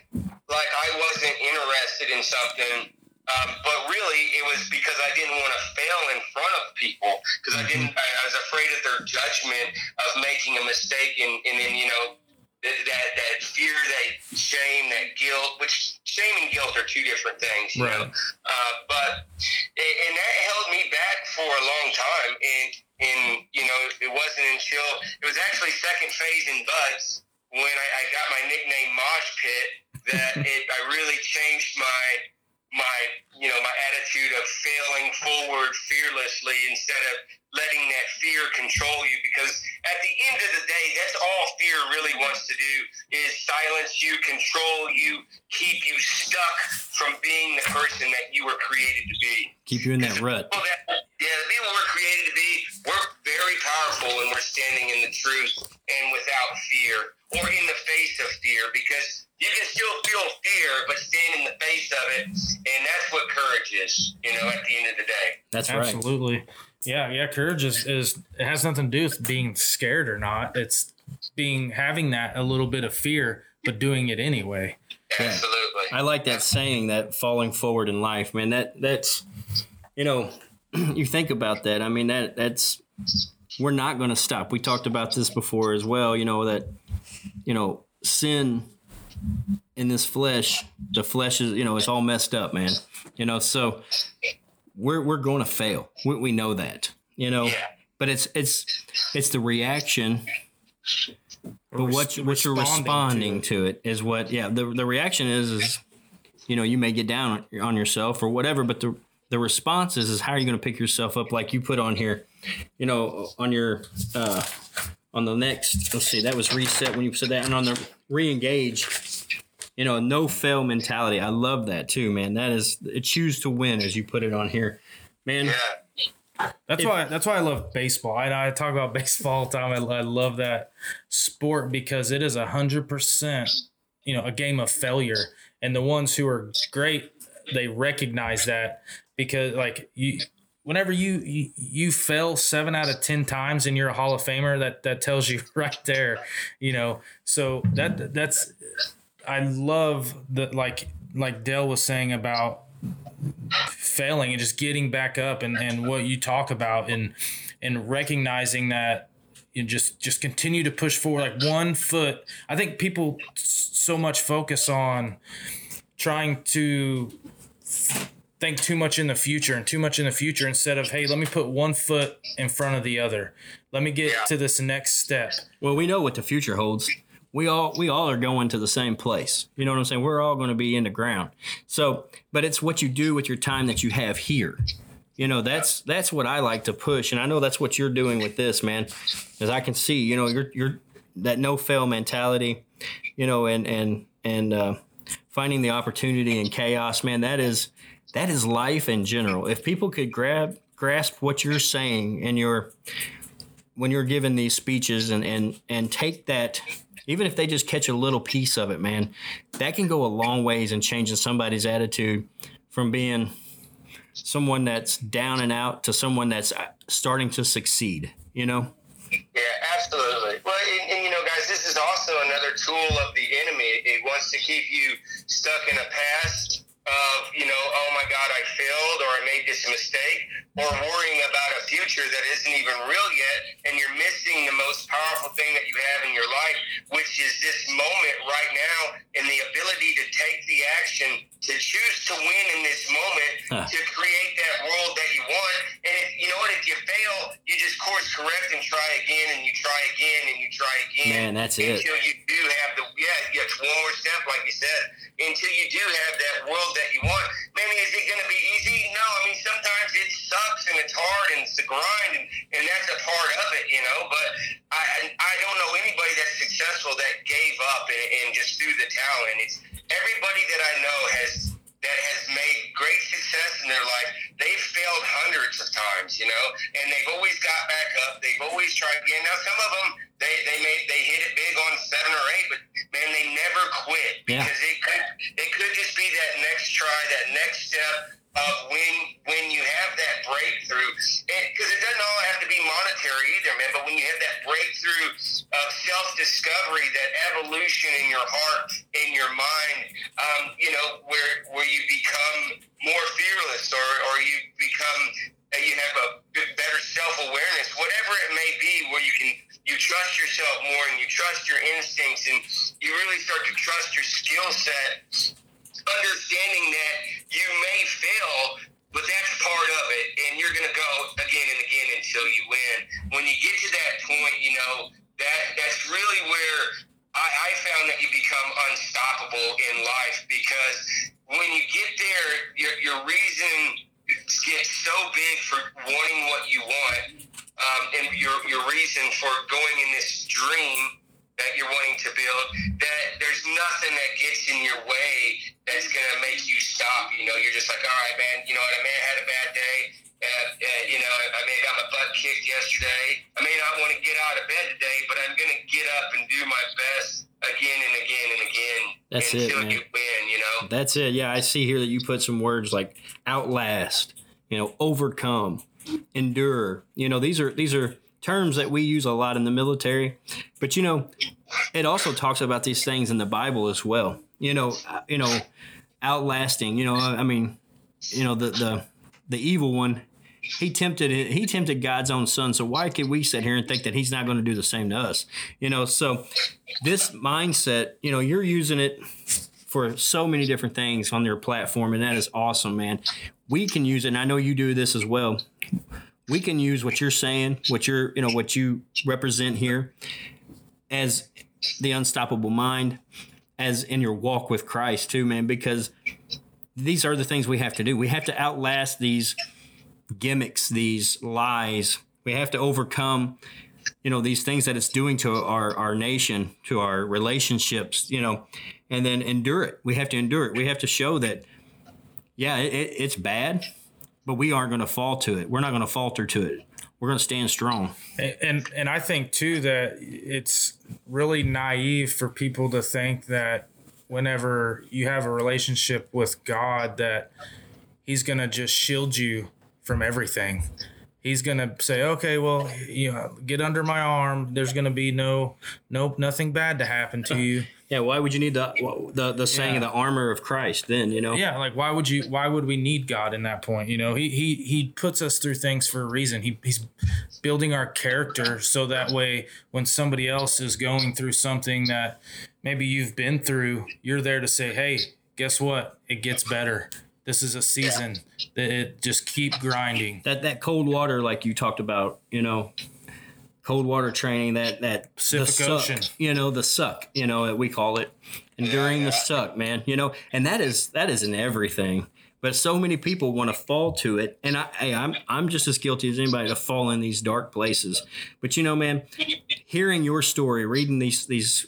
like I wasn't interested in something. Um, but really, it was because I didn't want to fail in front of people because I didn't. I, I was afraid of their judgment of making a mistake, and, and then you know th- that that fear, that shame, that guilt. Which shame and guilt are two different things, you know. Right. Uh, but and and that held me back for a long time, and and you know it wasn't until it was actually second phase in BUD/S when I, I got my nickname Mosh Pit that it I really changed my my you know my attitude of failing forward fearlessly instead of letting that fear control you because at the end of the day that's all fear really wants to do is silence you control you keep you stuck from being the person that you were created to be Keep you in that rut. well, that, yeah, the people we're created to be, we're very powerful when we're standing in the truth and without fear or in the face of fear because you can still feel fear, but stand in the face of it. And that's what courage is, you know, at the end of the day. That's right. Absolutely. Yeah, yeah. Courage is, is it has nothing to do with being scared or not. It's being having that a little bit of fear, but doing it anyway. Absolutely. I like that saying that falling forward in life, man. That that's you know, you think about that. I mean that that's we're not going to stop. We talked about this before as well, you know that you know, sin in this flesh, the flesh is, you know, it's all messed up, man. You know, so we're we're going to fail. We, we know that. You know, Yeah. but it's it's it's the reaction but what, Res- what you're responding responding to it. is what yeah the, the reaction is is you know you may get down on- on yourself or whatever but the the response is is how are you going to pick yourself up like you put on here you know on your uh on the next let's see that was reset when you said that and on the re-engage you know no fail mentality i love that too man that is choose to win as you put it on here man Yeah. That's If- why that's why I love baseball. I, I talk about baseball all the time. I, I love that sport because it is a hundred percent, you know, a game of failure. And the ones who are great, they recognize that because like you whenever you, you you fail seven out of ten times and you're a Hall of Famer, that that tells you right there, you know. So that that's I love that like like Dell was saying about failing and just getting back up and, and what you talk about and and recognizing that you just just continue to push forward like one foot i think people so much focus on trying to think too much in the future and too much in the future instead of hey let me put one foot in front of the other let me get Yeah. to this next step Well, we know what the future holds. We all we all are going to the same place. You know what I'm saying? We're all going to be in the ground. So, but it's what you do with your time that you have here. You know, that's that's what I like to push, and I know that's what you're doing with this, man. As I can see, you know, you're you're that no fail mentality, you know, and and and uh, finding the opportunity in chaos, man. That is that is life in general. If people could grab grasp what you're saying and your when you're giving these speeches and and and take that even if they just catch a little piece of it man that can go a long ways in changing somebody's attitude from being someone that's down and out to someone that's uh, starting to succeed you know Yeah, absolutely. Well, and, and you know, guys, this is also another tool of the enemy. It wants to keep you stuck in a past of, you know, oh my God, I failed or I made this mistake, or worrying about a future that isn't even real yet, and you're missing the most powerful thing that you have in your life, which is this moment right now and the ability to take the action to choose to win in this moment Huh. to create that world that you want. And if, you know what? If you fail, you just course correct and try again, and you try again, and you try again. Man, that's it. Until you do have the yeah, yeah, it's one more step, like you said. Until you do have that world that you want. Man, is it going to be easy? No. I mean, sometimes it sucks and it's hard and it's a grind, and, and that's a part of it, you know. But I I don't know anybody that's successful that gave up and, and just threw the towel in. It's everybody that I know has that has made great success in their life. They've failed hundreds of times, you know, and they've always got back up. They've always tried again. Now, some of them they they made they hit it big on seven or eight, but man, they never quit Yeah. because it could it could just be that next try, that next step of when when you have that breakthrough, because it doesn't all have to monetary either, man. But when you have that breakthrough of self discovery, that evolution in your heart, in your mind, um, you know, where where you become That's it, man. win, you know? That's it. Yeah, I see here that you put some words like outlast, you know, overcome, endure. You know, these are these are terms that we use a lot in the military, but you know, it also talks about these things in the Bible as well. You know, uh, you know, outlasting. You know, I mean, you know the the the evil one. He tempted he tempted God's own son. So why could we sit here and think that he's not going to do the same to us? You know, so this mindset, you know, you're using it for so many different things on their platform, and that is awesome, man. We can use it, and I know you do this as well. We can use what you're saying, what you're, you know, what you represent here, as the unstoppable mind, as in your walk with Christ too, man. Because these are the things we have to do. We have to outlast these gimmicks, these lies. We have to overcome, you know, these things that it's doing to our our nation, to our relationships, you know, and then endure it. We have to endure it. We have to show that, yeah, it, it's bad, but we aren't going to fall to it. We're not going to falter to it. We're going to stand strong. And, and and I think too that it's really naive for people to think that whenever you have a relationship with God that he's going to just shield you from everything. He's going to say, "Okay, well, you know, get under my arm. There's going to be no nope, nothing bad to happen to you." Yeah, why would you need the the the saying Yeah. of the armor of Christ then, you know? Yeah, like why would you why would we need God in that point? You know, he he he puts us through things for a reason. He he's building our character so that way when somebody else is going through something that maybe you've been through, you're there to say, "Hey, guess what? It gets better. This is a season that it just keep grinding." That that cold water like you talked about, you know, cold water training, that that Pacific the suck, Ocean. you know, the suck, you know, we call it. Enduring the suck, man. You know, and that is that is in everything. But so many people want to fall to it, and I, hey, I'm I'm just as guilty as anybody to fall in these dark places. But you know, man, hearing your story, reading these these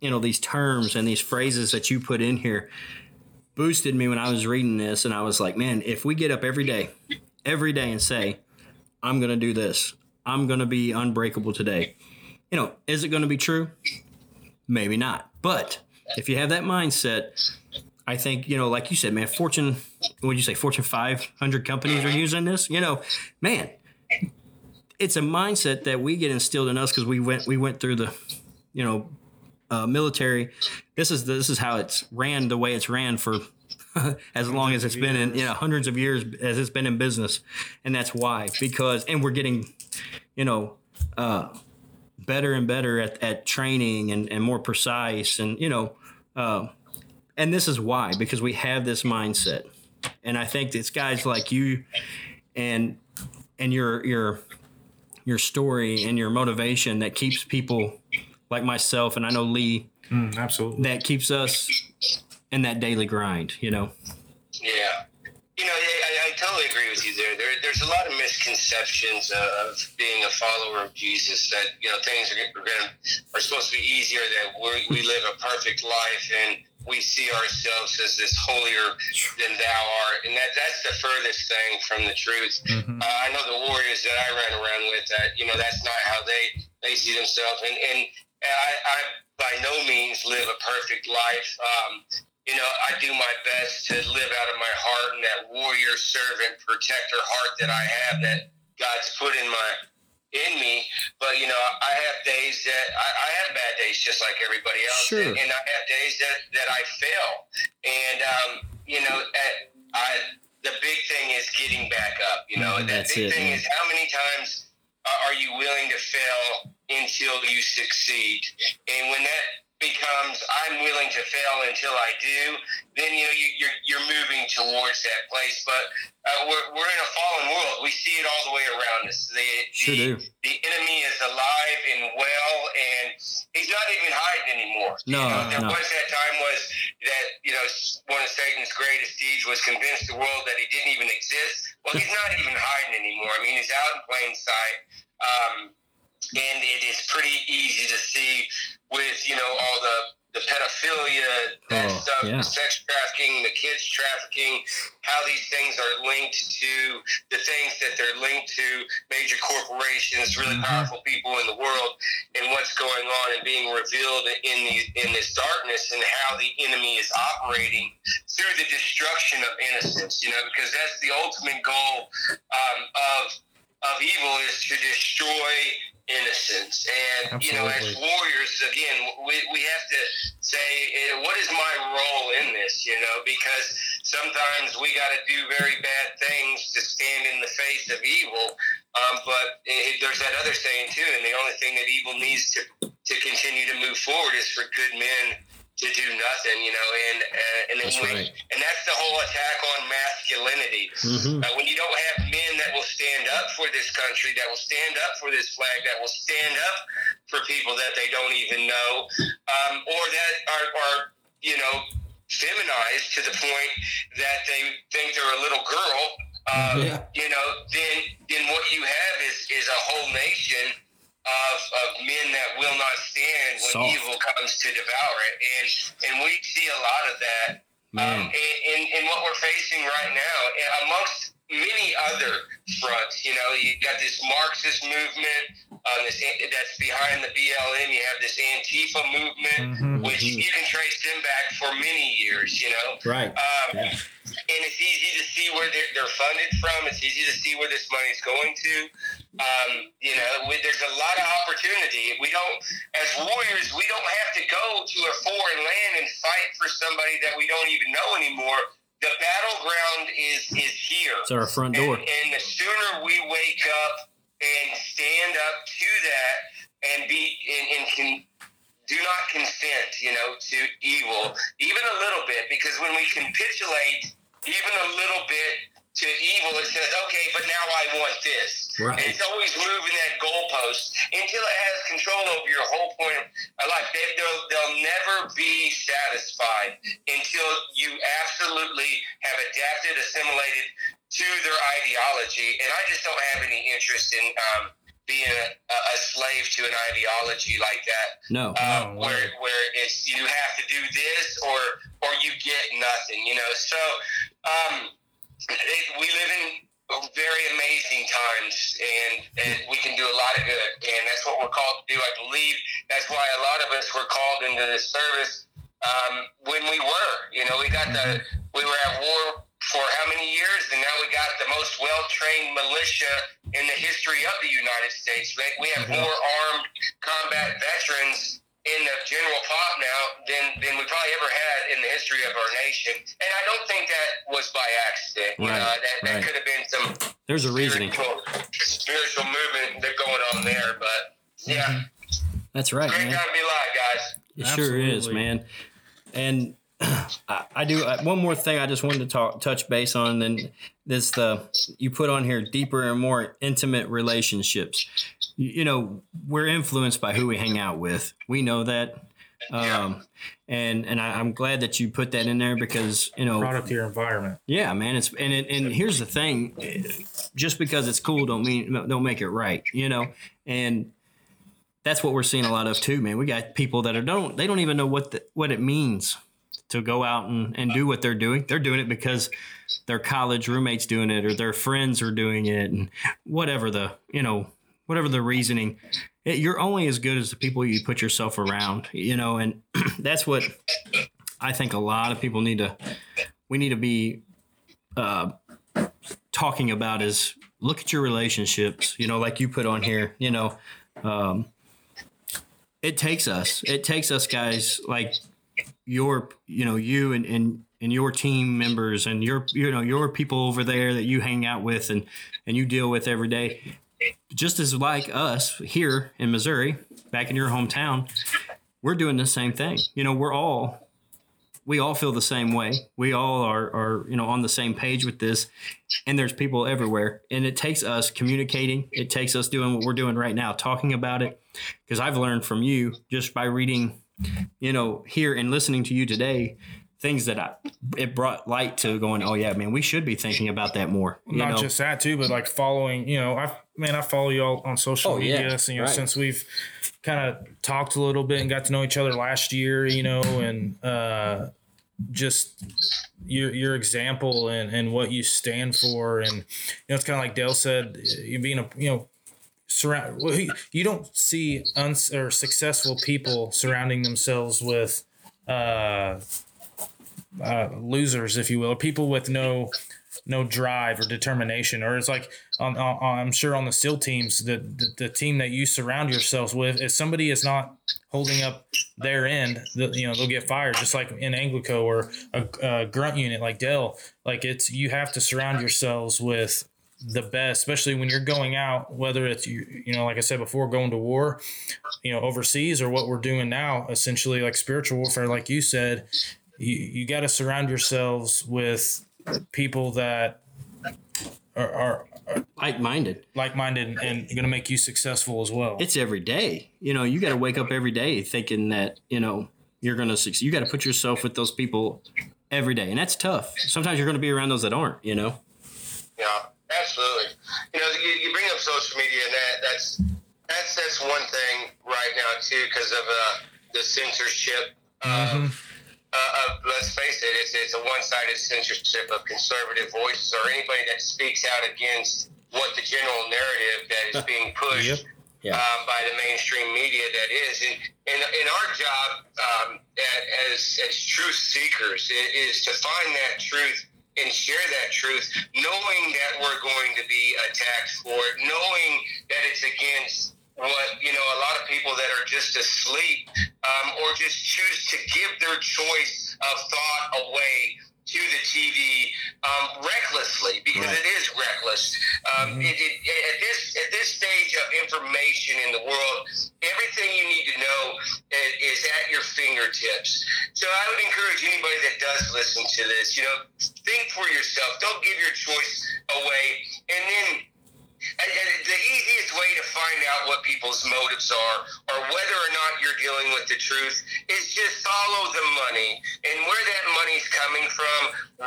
you know these terms and these phrases that you put in here boosted me when I was reading this, and I was like, man, if we get up every day, every day, and say, I'm going to do this, I'm going to be unbreakable today. You know, is it going to be true? Maybe not. But if you have that mindset, I think, you know, like you said, man, Fortune, would you say, Fortune 500 companies are using this? You know, man, it's a mindset that we get instilled in us because we went, we went through the, you know, uh, military. This is this is how it's ran the way it's ran for as long as it's been in you know hundreds of years as it's been in business, and that's why because and we're getting you know uh, better and better at, at training and, and more precise and you know uh, and this is why because we have this mindset and I think it's guys like you and and your your your story and your motivation that keeps people like myself and I know Lee absolutely. that keeps us in that daily grind, you know. Yeah. You know, I, I- I totally agree with you there. there. There's a lot of misconceptions of being a follower of Jesus that, you know, things are, are, gonna, are supposed to be easier, that we we live a perfect life and we see ourselves as this holier than thou art. And that that's the furthest thing from the truth. Mhm. Uh, I know the warriors that I ran around with that, you know, that's not how they, they see themselves. And, and I, I by no means live a perfect life. Um, you know, I do my best to live out of my heart and that warrior, servant, protector heart that I have that God's put in my in me. But you know, I have days that I, I have bad days just like everybody else, Sure. and, and I have days that that I fail. And um, you know, at, I the big thing is getting back up. You know, Mhm, the big it, thing man. is how many times are you willing to fail until you succeed? And when that becomes I'm willing to fail until I do, then you know you, you're you're moving towards that place. But uh, we're we're in a fallen world. We see it all the way around us. The Sure the, the enemy is alive and well, and he's not even hiding anymore. No, you know, there no. was that time was that you know one of Satan's greatest deeds was convince the world that he didn't even exist. Well, he's not even hiding anymore. I mean, he's out in plain sight. Um, and it is pretty easy to see with you know all the the pedophilia, that Oh, stuff, yeah. the sex trafficking, the kids trafficking, how these things are linked to the things that they're linked to major corporations, really Mhm. powerful people in the world, and what's going on and being revealed in the in this darkness, and how the enemy is operating through the destruction of innocence. You know, because that's the ultimate goal um, of of evil is to destroy innocence. And, you know, as warriors, again, we, we have to say, eh, what is my role in this, you know, because sometimes we got to do very bad things to stand in the face of evil. Um, but it, there's that other saying, too, and the only thing that evil needs to, to continue to move forward is for good men to do nothing, you know, and uh, and then That's we, right. and that's the whole attack on masculinity. Mhm. Uh, when you don't have men that will stand up for this country, that will stand up for this flag, that will stand up for people that they don't even know, um, or that are, are, you know, feminized to the point that they think they're a little girl, um, Yeah. you know, then then what you have is is a whole nation of, of men that will not stand when Soft. evil comes to devour it, and and we see a lot of that um, in, in, in what we're facing right now, amongst many other fronts. You know, you got this Marxist movement um, this, that's behind the BLM. You have this Antifa movement, Mhm. which you can trace them back for many years. You know, Right. um, Yeah. and it's easy to see where they're, they're funded from. It's easy to see where this money is going to. Um, you know, we, there's a lot of opportunity. We don't, as warriors, we don't have to go to a foreign land and fight for somebody that we don't even know anymore. The battleground is is here. It's our front door. And, and the sooner we wake up and stand up to that and be and, and can do not consent, you know, to evil, even a little bit, because when we capitulate even a little bit to evil, it says, okay, but now I want this. Right. And it's always moving that goalpost until it has control over your whole point of life. They, they'll, they'll never be satisfied until you absolutely have adapted, assimilated to their ideology. And I just don't have any interest in um, being a, a slave to an ideology like that No. uh, No where where it's you have to do this or or you get nothing, you know. So um, it, we live in very amazing times, and, and we can do a lot of good, and that's what we're called to do. I believe that's why a lot of us were called into this service um, when we were. You know, we got the we were at war for how many years, and now we got the most well trained militia in the history of the United States. We we have more armed combat veterans in the general pop now than, than we probably ever had in the history of our nation. And I don't think that was by accident. You Right, know, that, that right. could have been some There's a reasoning. spiritual, spiritual movement that going on there. But yeah, That's right, great man. time to be alive, guys. It sure is, man. And I, I do uh, one more thing. I just wanted to talk, touch base on. Then this the you put on here deeper and more intimate relationships. You, know, we're influenced by who we hang out with. We know that. Um, and and I, I'm glad that you put that in there because you know Product your environment. yeah, man. It's and it, and here's the thing: just because it's cool don't mean don't make it right, you know. And that's what we're seeing a lot of too, man. We got people that are don't they don't even know what the, what it means to go out and, and do what they're doing. They're doing it because their college roommates doing it or their friends are doing it, and whatever the you know whatever the reasoning. It, you're only as good as the people you put yourself around, you know, and that's what I think a lot of people need to. We need to be uh, talking about is look at your relationships. You know, like you put on here. You know, um, it takes us. It takes us guys like your, you know, you and and and your team members and your, you know, your people over there that you hang out with and and you deal with every day. Just as like us here in Missouri, back in your hometown, we're doing the same thing. You know, we're all we all feel the same way. We all are, are, you know, on the same page with this. And there's people everywhere. And it takes us communicating. It takes us doing what we're doing right now, talking about it. Because I've learned from you just by reading, you know, here and listening to you today, things that I, it brought light to going, oh yeah, man, we should be thinking about that more. You Not know? just that too, but like following. You know, I man, I follow you all on social Oh, yeah. media. So, you know, Right. since we've kind of talked a little bit and got to know each other last year. You know, and uh, just your your example and, and what you stand for and you know it's kind of like Dale said you being a you know surround well, you- you don't see uns or successful people surrounding themselves with uh, uh, losers if you will people with no no drive or determination or it's like um, uh, i'm sure on the SEAL teams the, the, the team that you surround yourselves with if somebody is not holding up their end the, you know they'll get fired just like in ANGLICO or a, a grunt unit like dell. Like it's you have to surround yourselves with the best, especially when you're going out, whether it's you, you know, like I said before, going to war, you know, overseas or what we're doing now, essentially like spiritual warfare, like you said, you, you got to surround yourselves with people that are, are, are like-minded like-minded and going to make you successful as well. it's every day you know you got to wake up every day thinking that you know you're going to succeed you got to put yourself with those people every day and that's tough sometimes you're going to be around those that aren't you know Yeah, absolutely. You know, you, you bring up social media, and that that's that's that's one thing right now too, because of uh, the censorship. Of, uh, of, let's face it, it's, it's a one-sided censorship of conservative voices or anybody that speaks out against what the general narrative that is being pushed Yeah. um, by the mainstream media that is. And, and our job um, as, as truth seekers is to find that truth and share that truth, knowing that we're going to be attacked for it, knowing that it's against what, you know, a lot of people that are just asleep um, or just choose to give their choice of thought away to the TV um, recklessly because Right. it is reckless. Um, it, it, at this at this stage of information in the world, everything you need to know is, is at your fingertips. So I would encourage anybody that does listen to this, you know, think for yourself. Don't give your choice away, and then. And- and the easiest way to find out what people's motives are or whether or not you're dealing with the truth is just follow the money and where that money's coming from.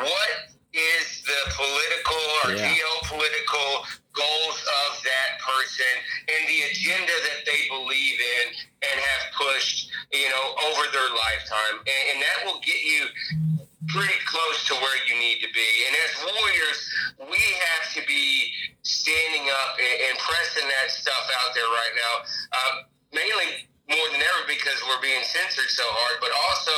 What is the political or Yeah. geopolitical goals of that person and the agenda that they believe in and have pushed, you know, over their lifetime. And, and that will get you pretty close to where you need to be. And as warriors, we have to be standing up and, pressing that stuff out there right now. Um, mainly more than ever because we're being censored so hard, but also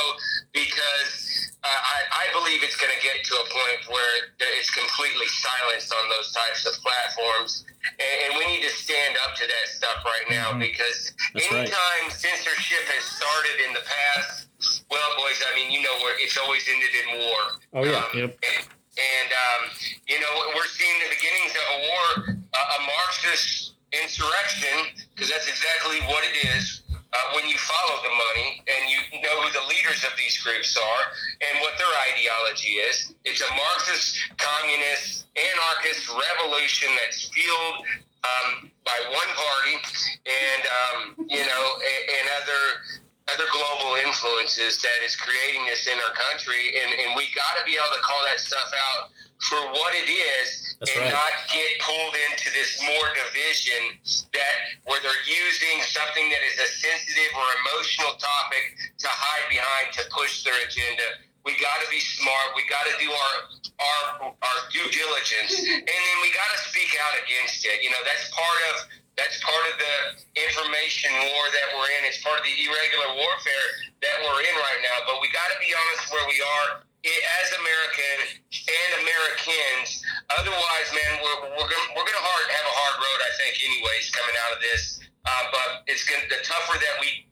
because uh, I, I believe it's going to get to a point where it's completely silenced on those types of platforms. And, and we need to stand up to that stuff right now because That's right. anytime censorship has started in the past, well, boys, I mean, you know where it's always ended in war. Oh, yeah. Um, Yep. And, and um, you know, we're seeing the beginnings of a war, uh, a Marxist insurrection, because that's exactly what it is. Uh, when you follow the money and you know who the leaders of these groups are and what their ideology is, it's a Marxist, communist, anarchist revolution that's fueled um, by one party and um, you know and, and other other global influences that is creating this in our country, and, and we got to be able to call that stuff out for what it is, That's and right. not get pulled into this more division that where they're using something that is a sensitive or emotional topic to hide behind to push their agenda. We got to be smart. We got to do our our our due diligence, and then we got to speak out against it. You know, that's part of that's part of the information war that we're in. It's part of the irregular warfare that we're in right now. But we got to be honest where we are i- as American and Americans. Otherwise, man, we're, we're gonna we're gonna hard, have a hard road, I think, anyways, coming out of this. Uh, but it's gonna the tougher that we,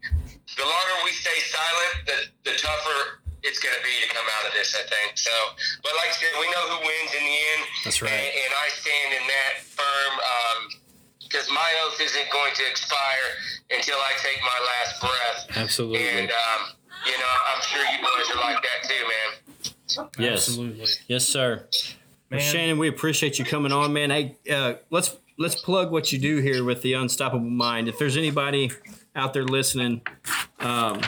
the longer we stay silent, the the tougher it's gonna be to come out of this. I think so. But like I said, we know who wins in the end. That's right. And, and I stand in that firm. Um, because my oath isn't going to expire until I take my last breath. Absolutely. And um, you know, I'm sure you boys are like that too, man. Yes Absolutely. yes sir Well, Shannon, we appreciate you coming on, man. Hey, uh, let's let's plug what you do here with the Unstoppable Mind. If there's anybody out there listening, um,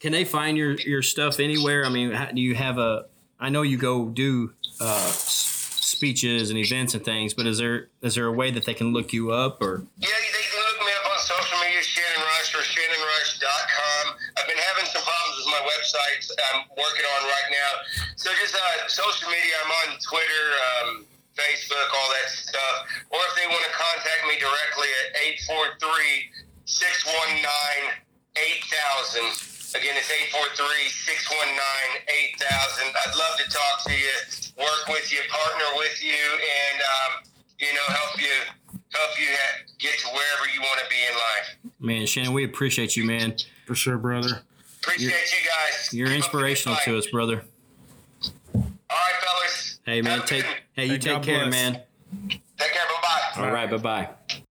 can they find your your stuff anywhere? I mean, how, do you have a? I know you go do uh, speeches and events and things, but is there is there a way that they can look you up or? Yeah, they can look me up on social media, Shannon Rush or ShannonRush.com. problems with my website I'm working on right now. So just uh, social media, I'm on Twitter, um, Facebook, all that stuff. Or if they want to contact me directly at 843 619 8000. Again, it's 843-619-8000. I'd love to talk to you, work with you, partner with you, and, um, you know, help you help you get to wherever you want to be in life. Man, Shannon, we appreciate you, man. For sure, brother. Appreciate you guys. You're Keep up the good inspirational to us, brother. All right, fellas. Hey, man, take hey, you Hey, take God care, bless. man. Take care. Bye-bye. All right, bye bye.